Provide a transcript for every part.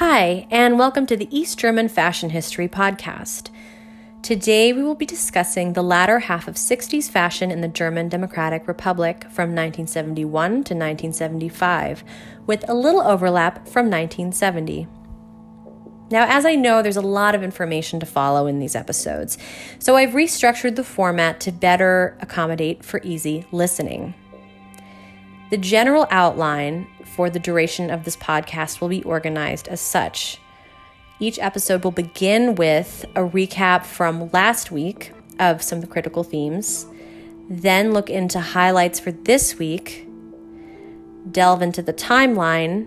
Hi, and welcome to the East German Fashion History Podcast. Today we will be discussing the latter half of 60s fashion in the German Democratic Republic from 1971 to 1975, with a little overlap from 1970. Now, as I know, there's a lot of information to follow in these episodes, so I've restructured the format to better accommodate for easy listening. The general outline for the duration of this podcast will be organized as such. Each episode will begin with a recap from last week of some of the critical themes, then look into highlights for this week, delve into the timeline,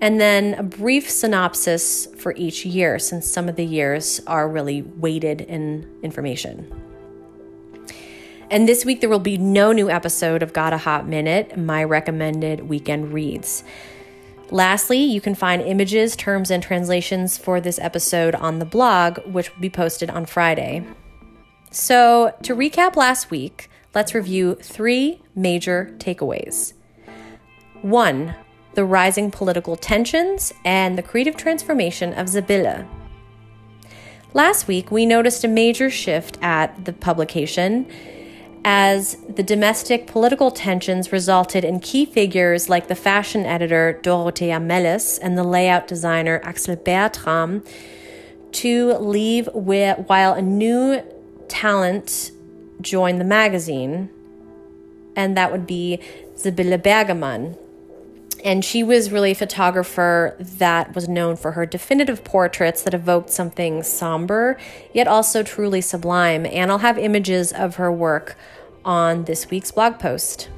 and then a brief synopsis for each year, since some of the years are really weighted in information. And this week, there will be no new episode of Got a Hot Minute, my recommended weekend reads. Lastly, you can find images, terms, and translations for this episode on the blog, which will be posted on Friday. So, to recap last week, let's review three major takeaways. One, the rising political tensions and the creative transformation of Sibylle. Last week, we noticed a major shift at the publication as the domestic political tensions resulted in key figures like the fashion editor Dorothea Melis and the layout designer Axel Bertram to leave while a new talent joined the magazine, and that would be Sibylle Bergemann. And she was really a photographer that was known for her definitive portraits that evoked something somber, yet also truly sublime. And I'll have images of her work on this week's blog post.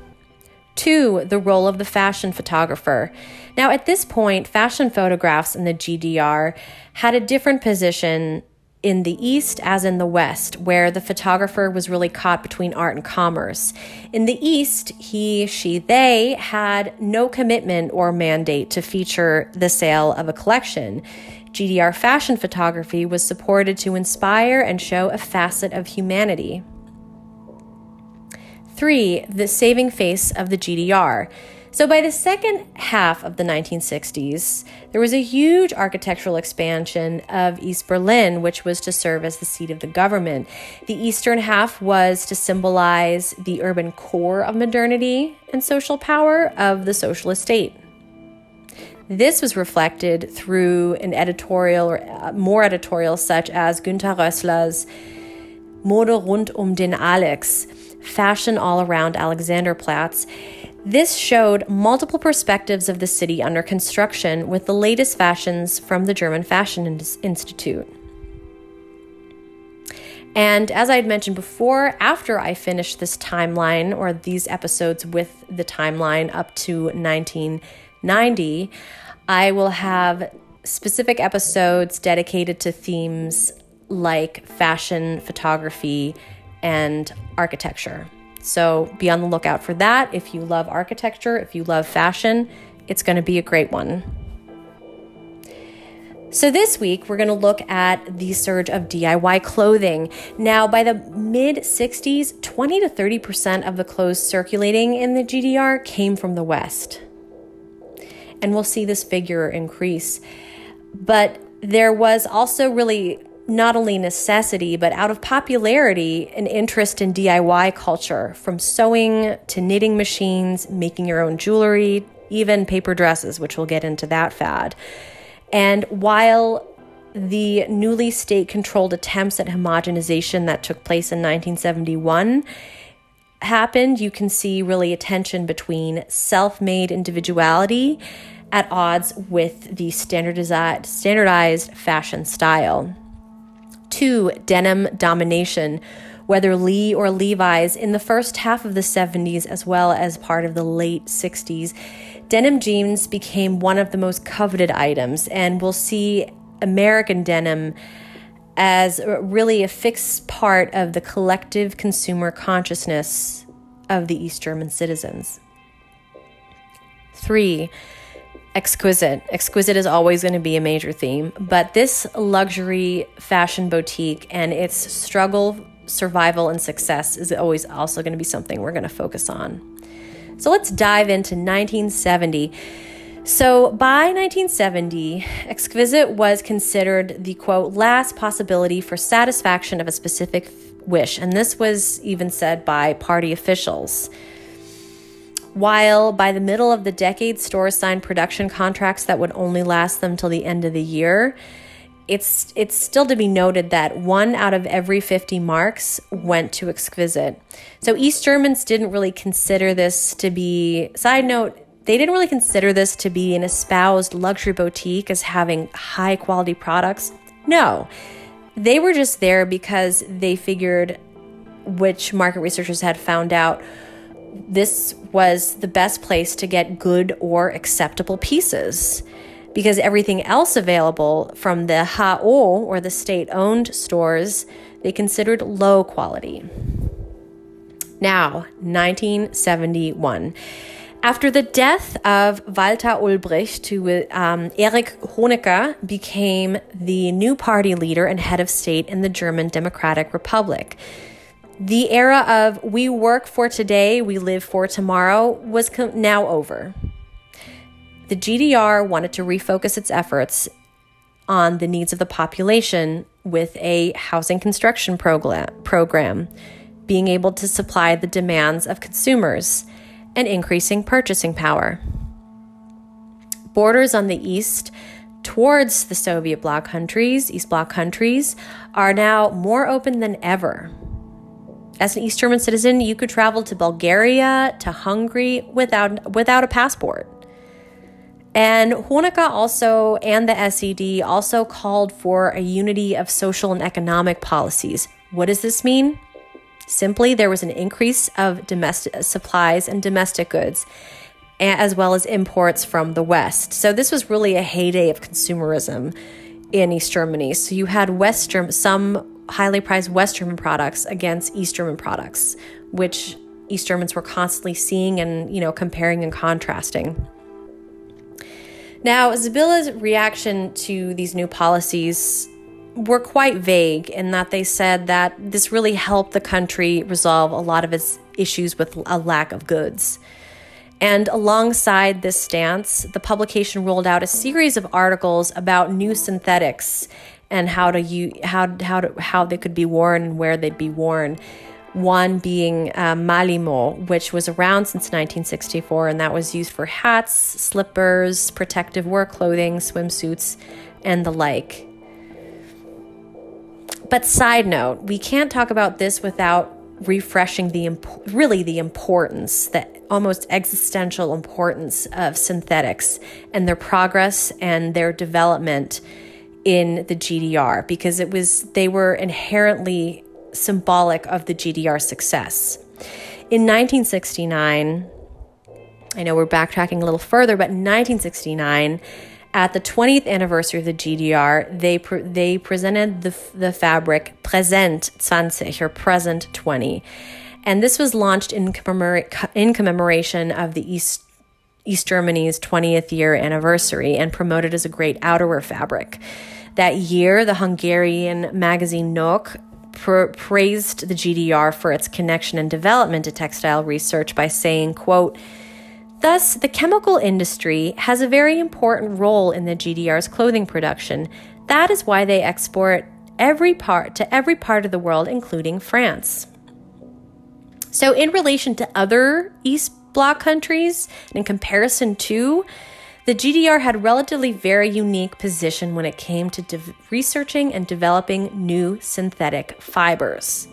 Two, the role of the fashion photographer. Now, at this point, fashion photographs in the GDR had a different position in the East as in the West, where the photographer was really caught between art and commerce. In the East, he, she, they had no commitment or mandate to feature the sale of a collection. GDR fashion photography was supported to inspire and show a facet of humanity. Three, the saving face of the GDR. So, by the second half of the 1960s, there was a huge architectural expansion of East Berlin, which was to serve as the seat of the government. The eastern half was to symbolize the urban core of modernity and social power of the socialist state. This was reflected through an editorial or uh, more editorials such as Günter Rössler's Mode rund um den Alex, Fashion All Around Alexanderplatz this showed multiple perspectives of the city under construction with the latest fashions from the German Fashion Institute. And as I had mentioned before, after I finished this timeline or these episodes with the timeline up to 1990, I will have specific episodes dedicated to themes like fashion, photography, and architecture. So be on the lookout for that. If you love architecture, if you love fashion, it's going to be a great one. So, this week, we're going to look at the surge of DIY clothing. Now, by the mid 60s, 20 to 30% of the clothes circulating in the GDR came from the West. And we'll see this figure increase. But there was also really not only necessity, but out of popularity, an interest in DIY culture from sewing to knitting machines, making your own jewelry, even paper dresses, which we'll get into that fad. And while the newly state controlled attempts at homogenization that took place in 1971 happened, you can see really a tension between self made individuality at odds with the standardized, standardized fashion style. Two, denim domination, whether Lee or Levi's, in the first half of the 70s as well as part of the late 60s. Denim jeans became one of the most coveted items, and we'll see American denim as really a fixed part of the collective consumer consciousness of the East German citizens. Three, exquisite. Exquisite is always going to be a major theme, but this luxury fashion boutique and its struggle, survival, and success is always also going to be something we're going to focus on. So let's dive into 1970. So by 1970, exquisite was considered the quote last possibility for satisfaction of a specific wish, and this was even said by party officials. While by the middle of the decade, stores signed production contracts that would only last them till the end of the year, it's it's still to be noted that one out of every 50 marks went to exquisite. So East Germans didn't really consider this to be side note they didn't really consider this to be an espoused luxury boutique as having high quality products. No. They were just there because they figured which market researchers had found out this was the best place to get good or acceptable pieces because everything else available from the HO or the state owned stores they considered low quality. Now, 1971. After the death of Walter Ulbricht, who, um, Erich Honecker became the new party leader and head of state in the German Democratic Republic. The era of we work for today, we live for tomorrow was now over the GDR wanted to refocus its efforts on the needs of the population with a housing construction program, being able to supply the demands of consumers, and increasing purchasing power. Borders on the east towards the Soviet bloc countries, East Bloc countries, are now more open than ever. As an East German citizen, you could travel to Bulgaria, to Hungary without, without a passport. And Honecker also and the SED also called for a unity of social and economic policies. What does this mean? Simply, there was an increase of domestic supplies and domestic goods, as well as imports from the West. So this was really a heyday of consumerism in East Germany. So you had West German, some highly prized West German products against East German products, which East Germans were constantly seeing and you know comparing and contrasting. Now, Sibylle's reaction to these new policies were quite vague in that they said that this really helped the country resolve a lot of its issues with a lack of goods. And alongside this stance, the publication rolled out a series of articles about new synthetics and how to use, how how to, how they could be worn and where they'd be worn one being uh, Malimo, which was around since 1964, and that was used for hats, slippers, protective work clothing, swimsuits, and the like. But side note, we can't talk about this without refreshing the imp- really the importance, the almost existential importance of synthetics and their progress and their development in the GDR because it was they were inherently symbolic of the GDR success. In 1969, I know we're backtracking a little further, but in 1969, at the 20th anniversary of the GDR, they pre- they presented the, the fabric Present 20 or Present 20. And this was launched in, commemora- in commemoration of the East East Germany's 20th year anniversary and promoted as a great outerwear fabric. That year, the Hungarian magazine Nők praised the GDR for its connection and development to textile research by saying, quote, Thus, the chemical industry has a very important role in the GDR's clothing production. That is why they export every part to every part of the world, including France. So, in relation to other East Bloc countries, in comparison to the GDR had relatively very unique position when it came to de- researching and developing new synthetic fibers.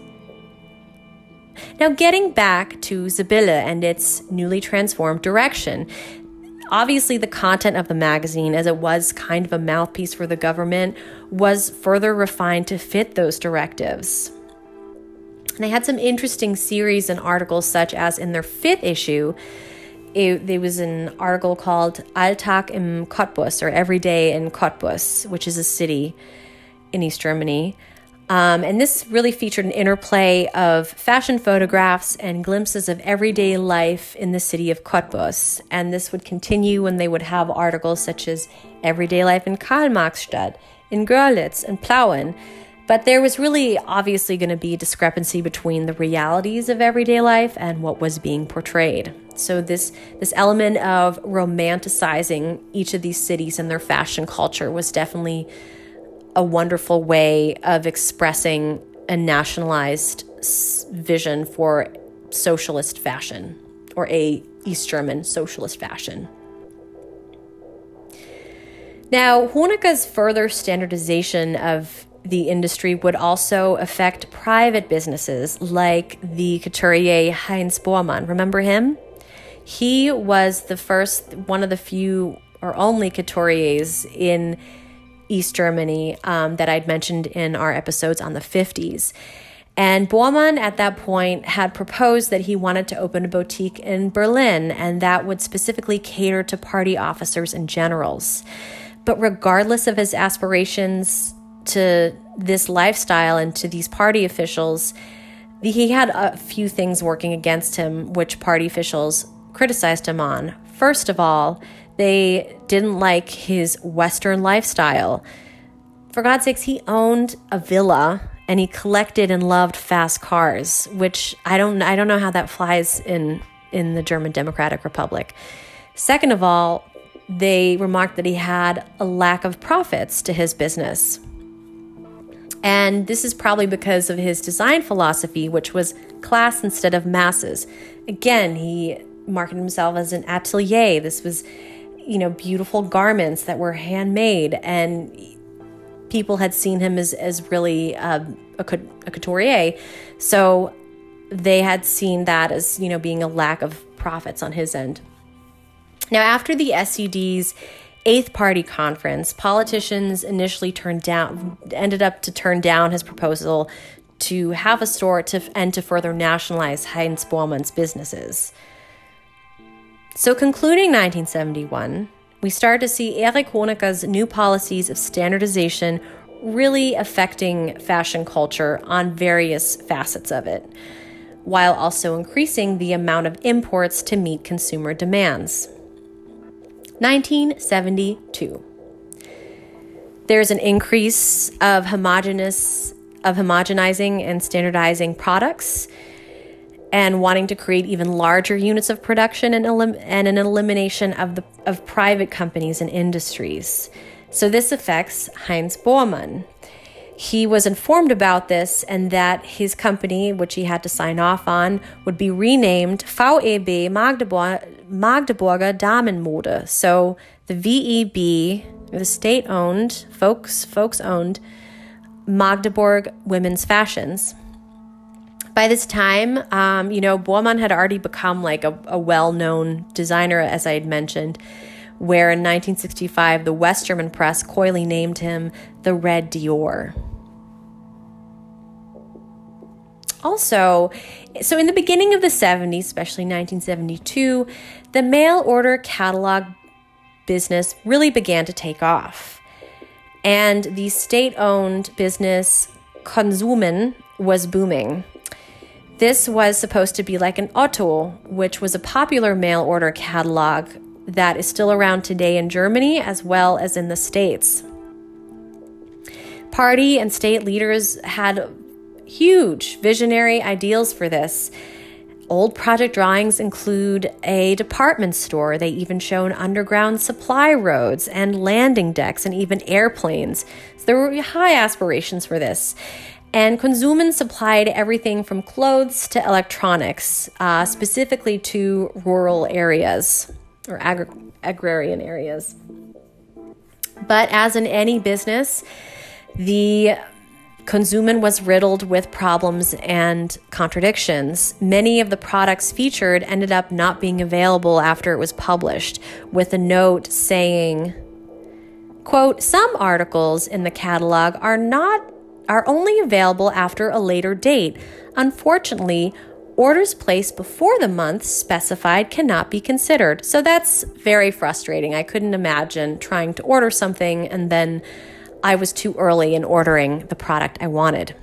Now, getting back to Sibylle and its newly transformed direction, obviously the content of the magazine, as it was kind of a mouthpiece for the government, was further refined to fit those directives. They had some interesting series and articles, such as in their fifth issue, it, there was an article called Alltag im Cottbus, or Every Day in Cottbus, which is a city in East Germany. Um, and this really featured an interplay of fashion photographs and glimpses of everyday life in the city of Cottbus. And this would continue when they would have articles such as Everyday Life in Karl-Marx-Stadt, in Görlitz, and Plauen. But there was really obviously going to be discrepancy between the realities of everyday life and what was being portrayed. So this this element of romanticizing each of these cities and their fashion culture was definitely a wonderful way of expressing a nationalized vision for socialist fashion or a East German socialist fashion. Now, Honecker's further standardization of the industry would also affect private businesses like the couturier Heinz Bormann. Remember him? He was the first, one of the few or only couturiers in East Germany um, that I'd mentioned in our episodes on the 50s. And Bormann at that point had proposed that he wanted to open a boutique in Berlin, and that would specifically cater to party officers and generals. But regardless of his aspirations to this lifestyle and to these party officials, he had a few things working against him, which party officials criticized him on. First of all, they didn't like his Western lifestyle. For God's sakes, he owned a villa and he collected and loved fast cars, which I don't I don't know how that flies in in the German Democratic Republic. Second of all, they remarked that he had a lack of profits to his business. And this is probably because of his design philosophy, which was class instead of masses. Again, he marketed himself as an atelier. This was, you know, beautiful garments that were handmade, and people had seen him as, as really uh, a, a couturier. So they had seen that as, you know, being a lack of profits on his end. Now, after the SED's eighth party conference, politicians initially turned down, ended up to turn down his proposal to have a store to, and to further nationalize Heinz Bormann's businesses. So, concluding 1971, we start to see Erich Honecker's new policies of standardization really affecting fashion culture on various facets of it, while also increasing the amount of imports to meet consumer demands. 1972. There's an increase of homogenous of homogenizing and standardizing products and wanting to create even larger units of production and, elim- and an elimination of the of private companies and industries. So this affects Heinz Bormann. He was informed about this and that his company, which he had to sign off on, would be renamed VEB Magdeburg, Magdeburger Damenmode. So the VEB, the state owned, folks, folks owned, Magdeburg Women's Fashions. By this time, um, you know, Bormann had already become like a, a well known designer, as I had mentioned where in 1965 the West German press coyly named him the Red Dior. Also, so in the beginning of the 70s, especially 1972, the mail order catalog business really began to take off. And the state owned business Konsument was booming. This was supposed to be like an Otto, which was a popular mail order catalog that is still around today in Germany as well as in the States. Party and state leaders had huge visionary ideals for this. Old project drawings include a department store. They even shown underground supply roads and landing decks and even airplanes. So there were high aspirations for this. And Konsument supplied everything from clothes to electronics, uh, specifically to rural areas or agri- agrarian areas. But as in any business, the Konsument was riddled with problems and contradictions. Many of the products featured ended up not being available after it was published, with a note saying, quote, some articles in the catalog are not are only available after a later date. Unfortunately, orders placed before the month specified cannot be considered. So that's very frustrating. I couldn't imagine trying to order something and then I was too early in ordering the product I wanted.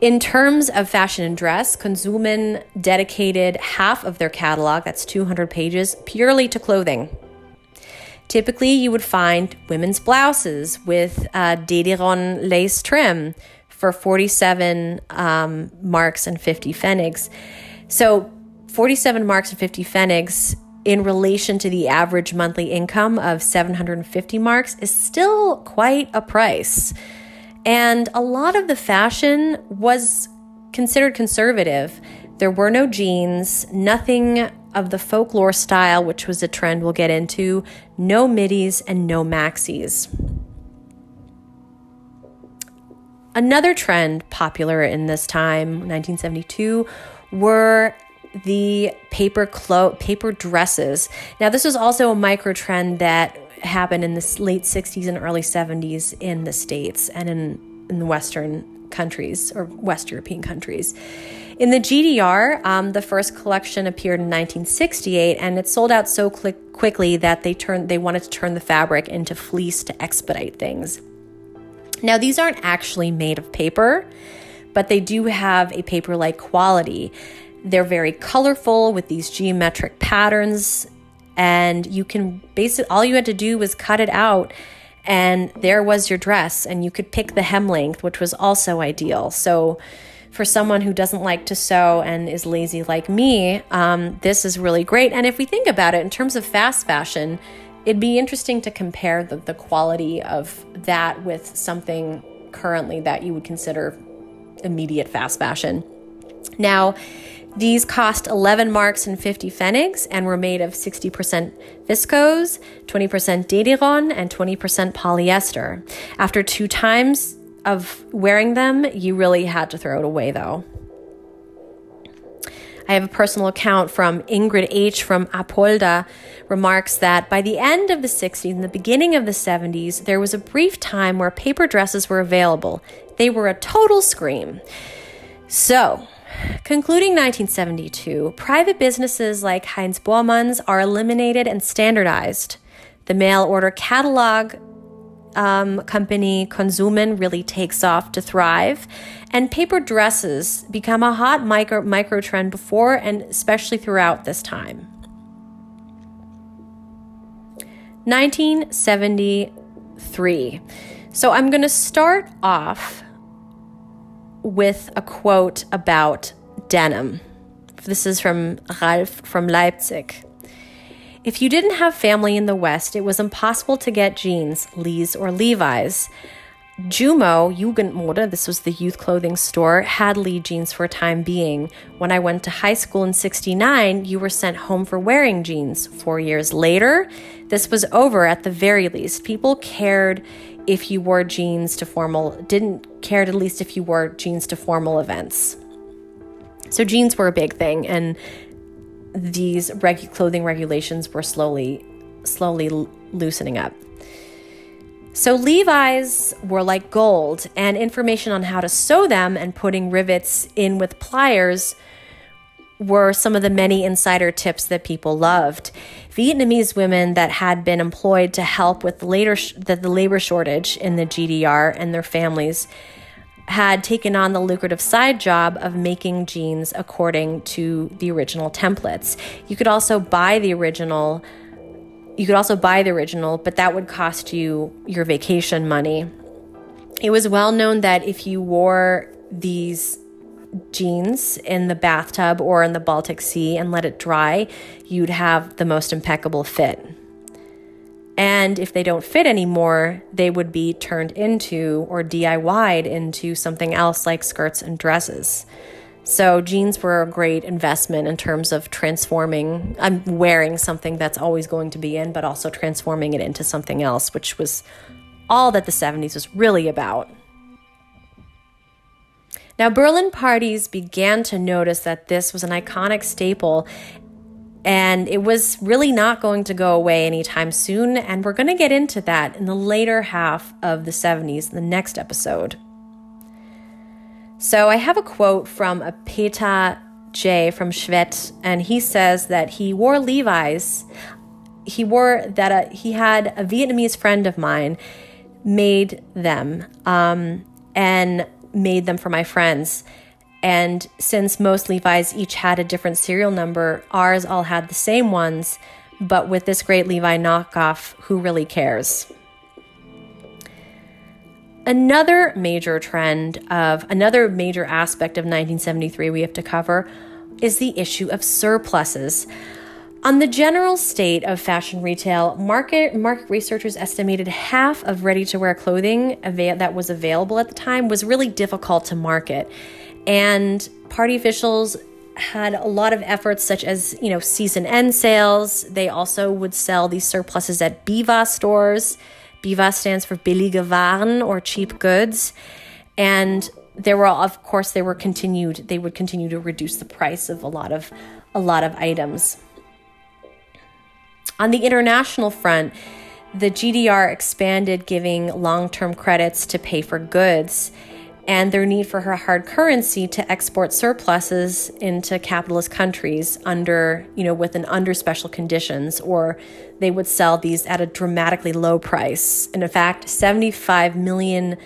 In terms of fashion and dress, Konsument dedicated half of their catalog, that's 200 pages, purely to clothing. Typically, you would find women's blouses with uh, Dederon lace trim, for 47 um, marks and 50 pfennigs. So 47 marks and 50 pfennigs in relation to the average monthly income of 750 marks is still quite a price. And a lot of the fashion was considered conservative. There were no jeans, nothing of the folklore style, which was a trend we'll get into, no middies, and no maxis. Another trend popular in this time, 1972, were the paper clo- paper dresses. Now, this was also a micro trend that happened in the late 60s and early 70s in the States and in, in the Western countries or West European countries. In the GDR, um, the first collection appeared in 1968, and it sold out so cl- quickly that they turned they wanted to turn the fabric into fleece to expedite things. Now, these aren't actually made of paper, but they do have a paper-like quality. They're very colorful with these geometric patterns, and you can basically all you had to do was cut it out, and there was your dress, and you could pick the hem length, which was also ideal. So, for someone who doesn't like to sew and is lazy like me, um, this is really great. And if we think about it in terms of fast fashion, it'd be interesting to compare the, the quality of that with something currently that you would consider immediate fast fashion. Now, these cost 11 marks and 50 pfennigs and were made of 60% viscose, 20% Dederon, and 20% polyester. After two times of wearing them, you really had to throw it away though. I have a personal account from Ingrid H. from Apolda remarks that by the end of the 60s and the beginning of the 70s, there was a brief time where paper dresses were available. They were a total scream. So, Concluding 1972, private businesses like Heinz Bormann's are eliminated and standardized. The mail order catalog um, company Konsument really takes off to thrive, and paper dresses become a hot micro, micro trend before and especially throughout this time. 1973. So I'm going to start off with a quote about denim. This is from Ralph from Leipzig. If you didn't have family in the West, it was impossible to get jeans, Lee's or Levi's. Jumo Jugendmode, this was the youth clothing store, had Lee jeans for a time being. When I went to high school in 69, you were sent home for wearing jeans. Four years later, this was over at the very least. People cared if you wore jeans to formal, didn't care at least if you wore jeans to formal events. So jeans were a big thing, and these regu- clothing regulations were slowly, slowly l- loosening up. So Levi's were like gold, and information on how to sew them and putting rivets in with pliers were some of the many insider tips that people loved. Vietnamese women that had been employed to help with the, later sh- the, the labor shortage in the GDR and their families had taken on the lucrative side job of making jeans according to the original templates. You could also buy the original you could also buy the original, but that would cost you your vacation money. It was well known that if you wore these jeans in the bathtub or in the Baltic Sea and let it dry, you'd have the most impeccable fit. And if they don't fit anymore, they would be turned into or DIY'd into something else like skirts and dresses. So jeans were a great investment in terms of transforming, I'm wearing something that's always going to be in, but also transforming it into something else, which was all that the 70s was really about. Now, Berlin parties began to notice that this was an iconic staple and it was really not going to go away anytime soon. And we're going to get into that in the later half of the 70s, the next episode. So I have a quote from a Peter J from Schwedt, and he says that he wore Levi's. He wore that a, uh, he had a Vietnamese friend of mine made them um, and made them for my friends. And since most Levi's each had a different serial number, ours all had the same ones. But with this great Levi knockoff, who really cares? Another major trend of another major aspect of 1973 we have to cover is the issue of surpluses. On the general state of fashion retail, market market researchers estimated half of ready-to-wear clothing that was available at the time was really difficult to market. And party officials had a lot of efforts such as, you know, season end sales. They also would sell these surpluses at BIVA stores. BIVA stands for billige Waren or cheap goods. And there were of course they were continued they would continue to reduce the price of a lot of a lot of items. On the international front, the GDR expanded giving long term credits to pay for goods and their need for her hard currency to export surpluses into capitalist countries under, you know, with an under special conditions, or they would sell these at a dramatically low price. And in fact, 75 million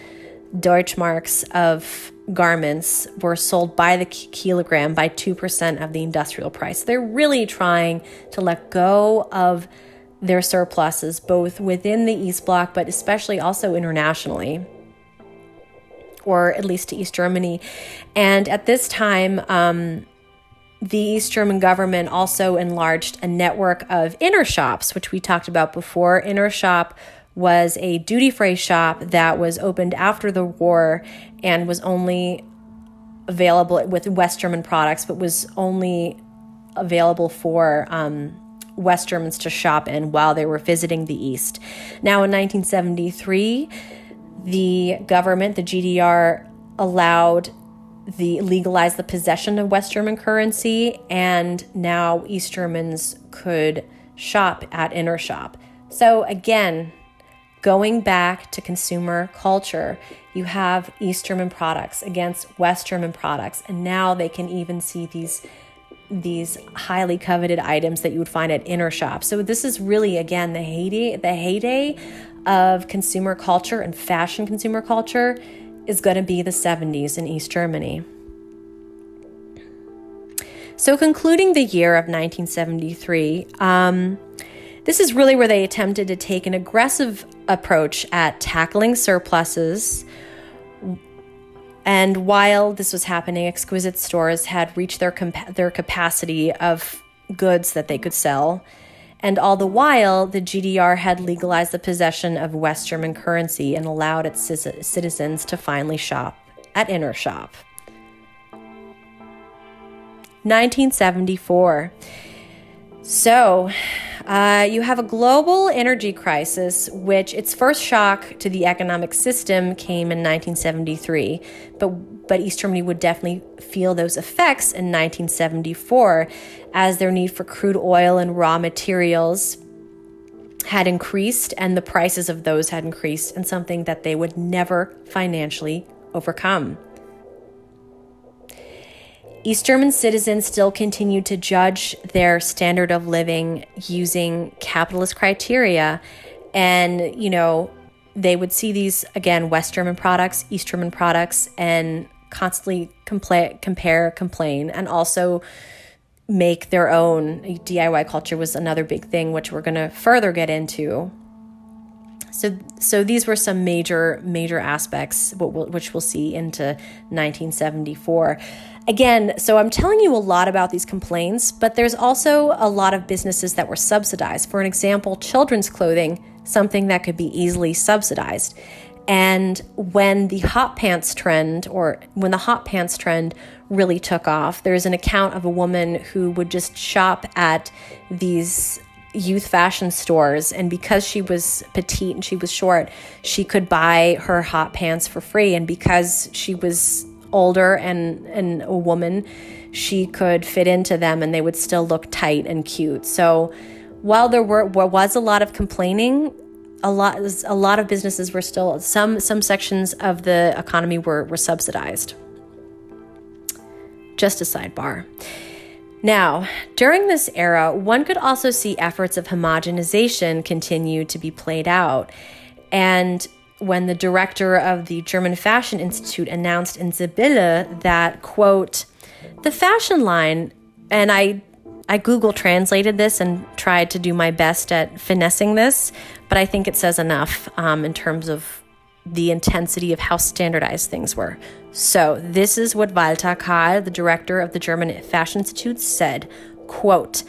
Deutschmarks of garments were sold by the kilogram by 2% of the industrial price. They're really trying to let go of their surpluses, both within the East Bloc, but especially also internationally, or at least to East Germany. And at this time, um, the East German government also enlarged a network of Intershops, which we talked about before. Intershop was a duty free shop that was opened after the war and was only available with West German products, but was only available for um, West Germans to shop in while they were visiting the East. Now, in 1973, the government, the GDR, allowed the legalized the possession of West German currency, and now East Germans could shop at Intershop. So again, Going back to consumer culture, you have East German products against West German products, and now they can even see these these highly coveted items that you would find at Intershops. So this is really again the heyday the heyday of consumer culture and fashion consumer culture is going to be the 70s in East Germany. So concluding the year of 1973, um, this is really where they attempted to take an aggressive approach at tackling surpluses. And while this was happening, exquisite stores had reached their their capacity of goods that they could sell. And all the while, the GDR had legalized the possession of West German currency and allowed its citizens to finally shop at Intershop. 1974. So, uh, you have a global energy crisis, which its first shock to the economic system came in 1973, but but East Germany would definitely feel those effects in 1974 as their need for crude oil and raw materials had increased and the prices of those had increased and something that they would never financially overcome. East German citizens still continued to judge their standard of living using capitalist criteria. And, you know, they would see these, again, West German products, East German products, and constantly compla- compare, complain, and also make their own. DIY culture was another big thing, which we're going to further get into. So, so these were some major, major aspects, which we'll see into 1974. Again, so I'm telling you a lot about these complaints, but there's also a lot of businesses that were subsidized. For an example, children's clothing, something that could be easily subsidized. And when the hot pants trend, or when the hot pants trend really took off, there's an account of a woman who would just shop at these youth fashion stores. And because she was petite and she was short, she could buy her hot pants for free. And because she was older and, and a woman, she could fit into them and they would still look tight and cute. So while there were was a lot of complaining, a lot a lot of businesses were still some some sections of the economy were were subsidized. Just a sidebar. Now, during this era, one could also see efforts of homogenization continue to be played out. And when the director of the German Fashion Institute announced in Sibylle that, quote, the fashion line, and I I Google translated this and tried to do my best at finessing this, but I think it says enough um, in terms of the intensity of how standardized things were. So, this is what Walter Kahl, the director of the German Fashion Institute, said, quote,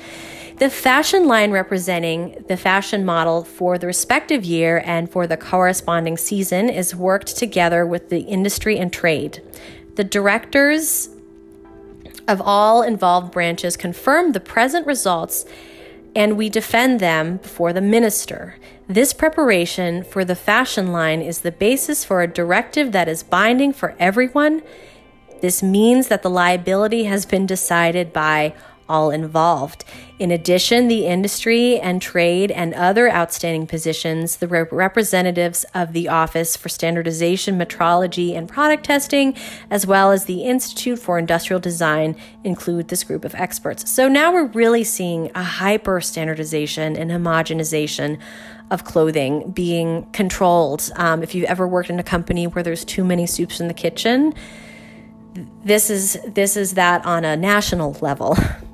the fashion line representing the fashion model for the respective year and for the corresponding season is worked together with the industry and trade. The directors of all involved branches confirm the present results and we defend them before the minister. This preparation for the fashion line is the basis for a directive that is binding for everyone. This means that the liability has been decided by all involved. In addition, the industry and trade and other outstanding positions, the rep- representatives of the Office for Standardization, Metrology, and Product Testing, as well as the Institute for Industrial Design, include this group of experts. So now we're really seeing a hyper standardization and homogenization of clothing being controlled. Um, if you've ever worked in a company where there's too many soups in the kitchen, this is this is that on a national level.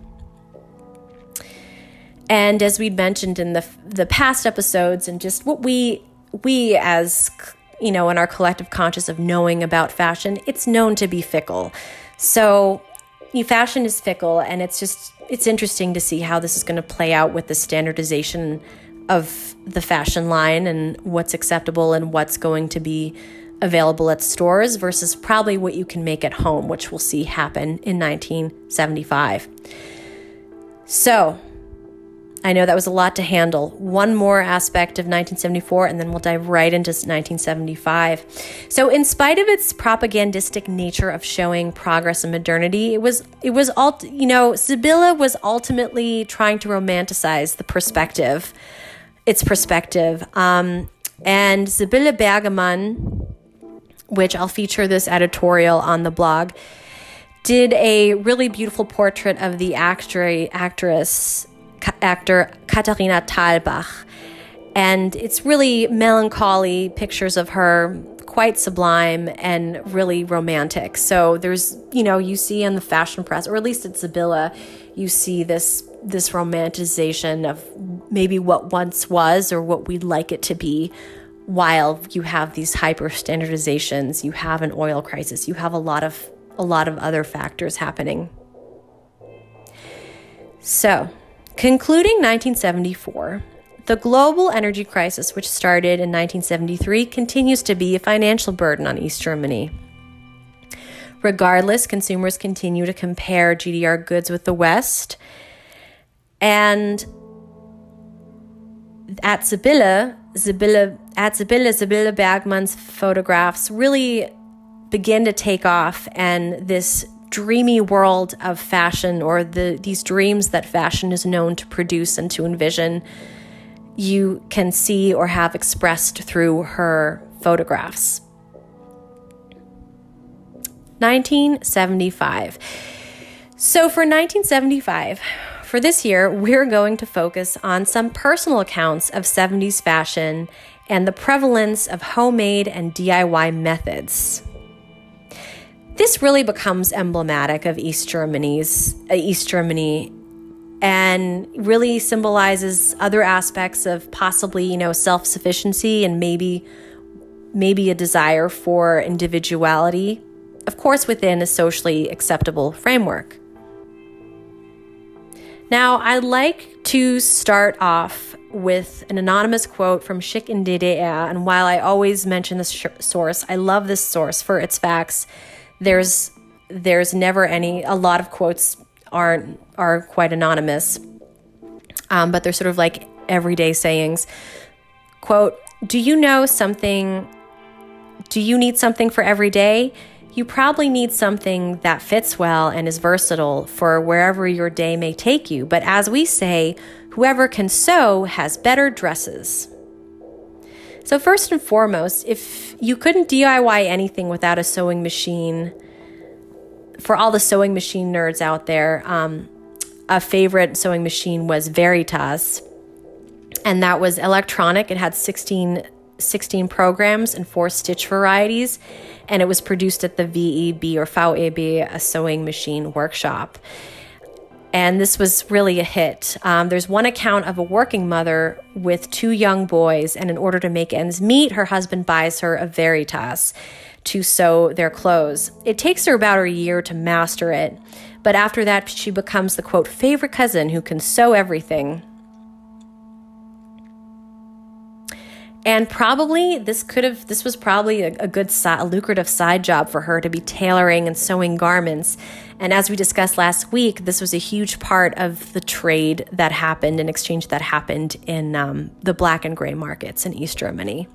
And as we'd mentioned in the the past episodes, and just what we we as you know in our collective conscious of knowing about fashion, it's known to be fickle. So, fashion is fickle, and it's just it's interesting to see how this is going to play out with the standardization of the fashion line and what's acceptable and what's going to be available at stores versus probably what you can make at home, which we'll see happen in 1975. So, I know that was a lot to handle. One more aspect of 1974, and then we'll dive right into 1975. So, in spite of its propagandistic nature of showing progress and modernity, it was it was all you know. Sibylle was ultimately trying to romanticize the perspective, its perspective, um, and Sibylle Bergemann, which I'll feature this editorial on the blog, did a really beautiful portrait of the actress actor Katharina Thalbach. And it's really melancholy pictures of her, quite sublime and really romantic. So there's, you know, you see in the fashion press, or at least at Sibylle, you see this this romanticization of maybe what once was or what we'd like it to be while you have these hyper standardizations you have an oil crisis you have a lot of a lot of other factors happening so Concluding 1974, the global energy crisis, which started in 1973, continues to be a financial burden on East Germany. Regardless, consumers continue to compare GDR goods with the West. And at Sibylle, Sibylle, at Sibylle, Sibylle Bergemann's photographs really begin to take off, and this dreamy world of fashion or the these dreams that fashion is known to produce and to envision you can see or have expressed through her photographs. 1975 so for 1975 for this year we're going to focus on some personal accounts of 70s fashion and the prevalence of homemade and DIY methods this really becomes emblematic of East Germany's uh, East Germany and really symbolizes other aspects of possibly, you know, self-sufficiency and maybe maybe a desire for individuality, of course within a socially acceptable framework. Now, I'd like to start off with an anonymous quote from Schick in DDR. And while I always mention this sh- source, I love this source for its facts there's there's never any a lot of quotes aren't are quite anonymous. Um, but they're sort of like everyday sayings. Quote do you know something do you need something for every day? You probably need something that fits well and is versatile for wherever your day may take you. But as we say whoever can sew has better dresses so, first and foremost, if you couldn't DIY anything without a sewing machine, for all the sewing machine nerds out there, um, a favorite sewing machine was Veritas, and that was electronic. It had 16, 16 programs and four stitch varieties, and it was produced at the VEB or VEB, a sewing machine workshop and this was really a hit. Um, there's one account of a working mother with two young boys, and in order to make ends meet, her husband buys her a Veritas to sew their clothes. It takes her about a year to master it, but after that, she becomes the quote, favorite cousin who can sew everything. And probably this could have, this was probably a, a good, a lucrative side job for her to be tailoring and sewing garments. And as we discussed last week, this was a huge part of the trade that happened and exchange that happened in um, the black and gray markets in East Germany.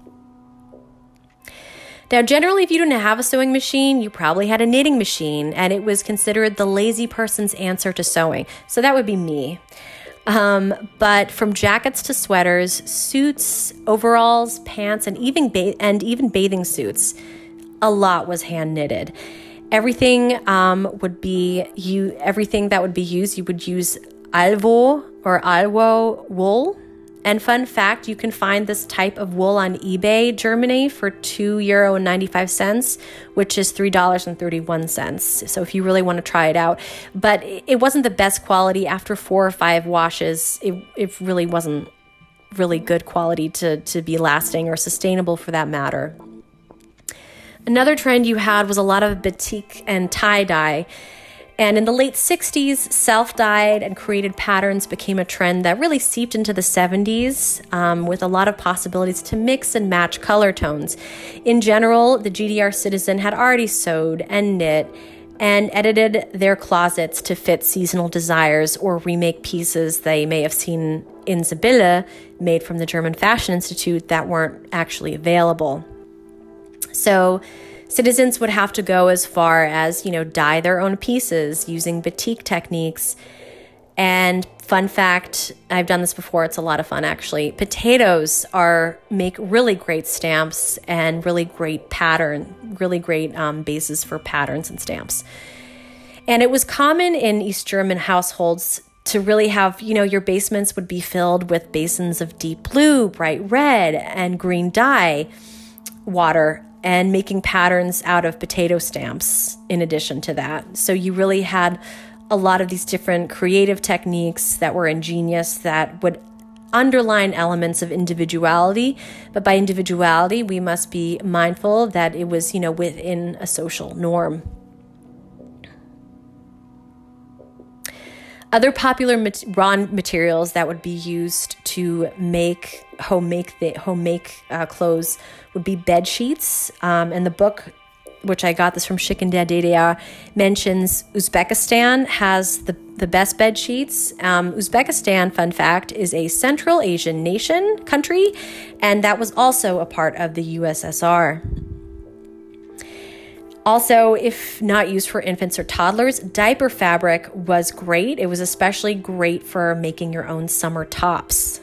Now, generally, if you didn't have a sewing machine, you probably had a knitting machine, and it was considered the lazy person's answer to sewing. So that would be me. Um, but from jackets to sweaters, suits, overalls, pants, and even ba- and even bathing suits, a lot was hand knitted. Everything um, would be you. Everything that would be used, you would use alvo or alwo wool and fun fact, you can find this type of wool on eBay Germany for two euro and 95 cents, which is $3.31. So if you really want to try it out, but it wasn't the best quality after four or five washes. It, it really wasn't really good quality to, to be lasting or sustainable for that matter. Another trend you had was a lot of batik and tie dye. And in the late 60s, self dyed and created patterns became a trend that really seeped into the 70s um, with a lot of possibilities to mix and match color tones. In general, the GDR citizen had already sewed and knit and edited their closets to fit seasonal desires or remake pieces they may have seen in Sibylle made from the German Fashion Institute that weren't actually available. So, Citizens would have to go as far as, you know, dye their own pieces using batik techniques. And fun fact, I've done this before, it's a lot of fun actually. Potatoes are make really great stamps and really great pattern, really great um, bases for patterns and stamps. And it was common in East German households to really have, you know, your basements would be filled with basins of deep blue, bright red, and green dye water and making patterns out of potato stamps in addition to that. So you really had a lot of these different creative techniques that were ingenious that would underline elements of individuality but by individuality we must be mindful that it was you know within a social norm Other popular mat- raw materials that would be used to make home make the home make uh, clothes would be bed sheets. Um, and the book, which I got this from Schicken mentions Uzbekistan has the the best bed sheets. Um, Uzbekistan, fun fact, is a Central Asian nation country, and that was also a part of the USSR. Also, if not used for infants or toddlers, diaper fabric was great. It was especially great for making your own summer tops.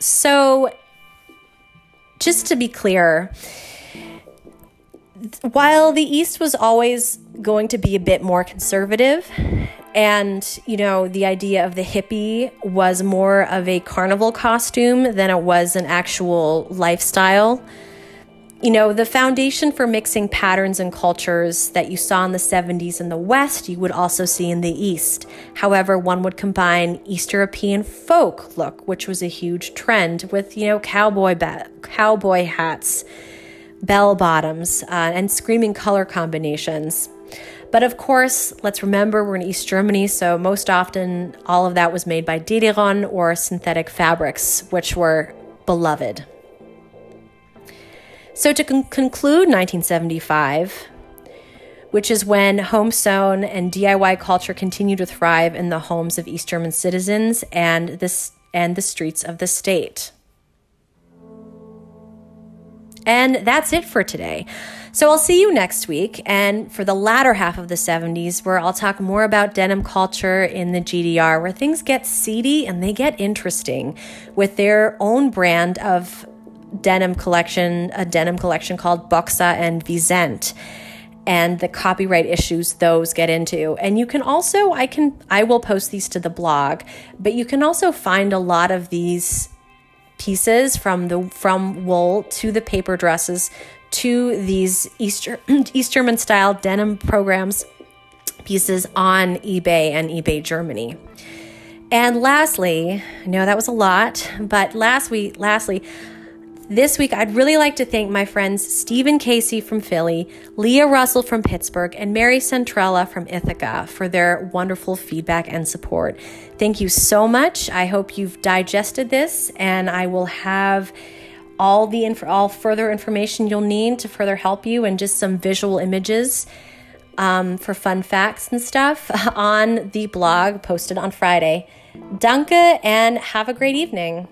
So, just to be clear, while the East was always going to be a bit more conservative and, you know, the idea of the hippie was more of a carnival costume than it was an actual lifestyle. You know, the foundation for mixing patterns and cultures that you saw in the 70s in the West, you would also see in the East. However, one would combine East European folk look, which was a huge trend, with, you know, cowboy, ba- cowboy hats, bell bottoms, uh, and screaming color combinations. But of course, let's remember we're in East Germany, so most often all of that was made by Dederon or synthetic fabrics, which were beloved. So to con- conclude 1975, which is when home sewn and DIY culture continued to thrive in the homes of East German citizens and this and the streets of the state. And that's it for today. So I'll see you next week. And for the latter half of the 70s, where I'll talk more about denim culture in the GDR, where things get seedy and they get interesting with their own brand of denim collection, a denim collection called Boxer and Wisent and the copyright issues those get into. And you can also I can I will post these to the blog, but you can also find a lot of these pieces from the from wool to the paper dresses to these East, East German style denim programs pieces on eBay and eBay Germany. And lastly, I know that was a lot, but last week, lastly, this week, I'd really like to thank my friends Stephen Casey from Philly, Leah Russell from Pittsburgh, and Mary Centrella from Ithaca for their wonderful feedback and support. Thank you so much. I hope you've digested this, and I will have all the inf- all further information you'll need to further help you and just some visual images um, for fun facts and stuff on the blog posted on Friday. Danke and have a great evening.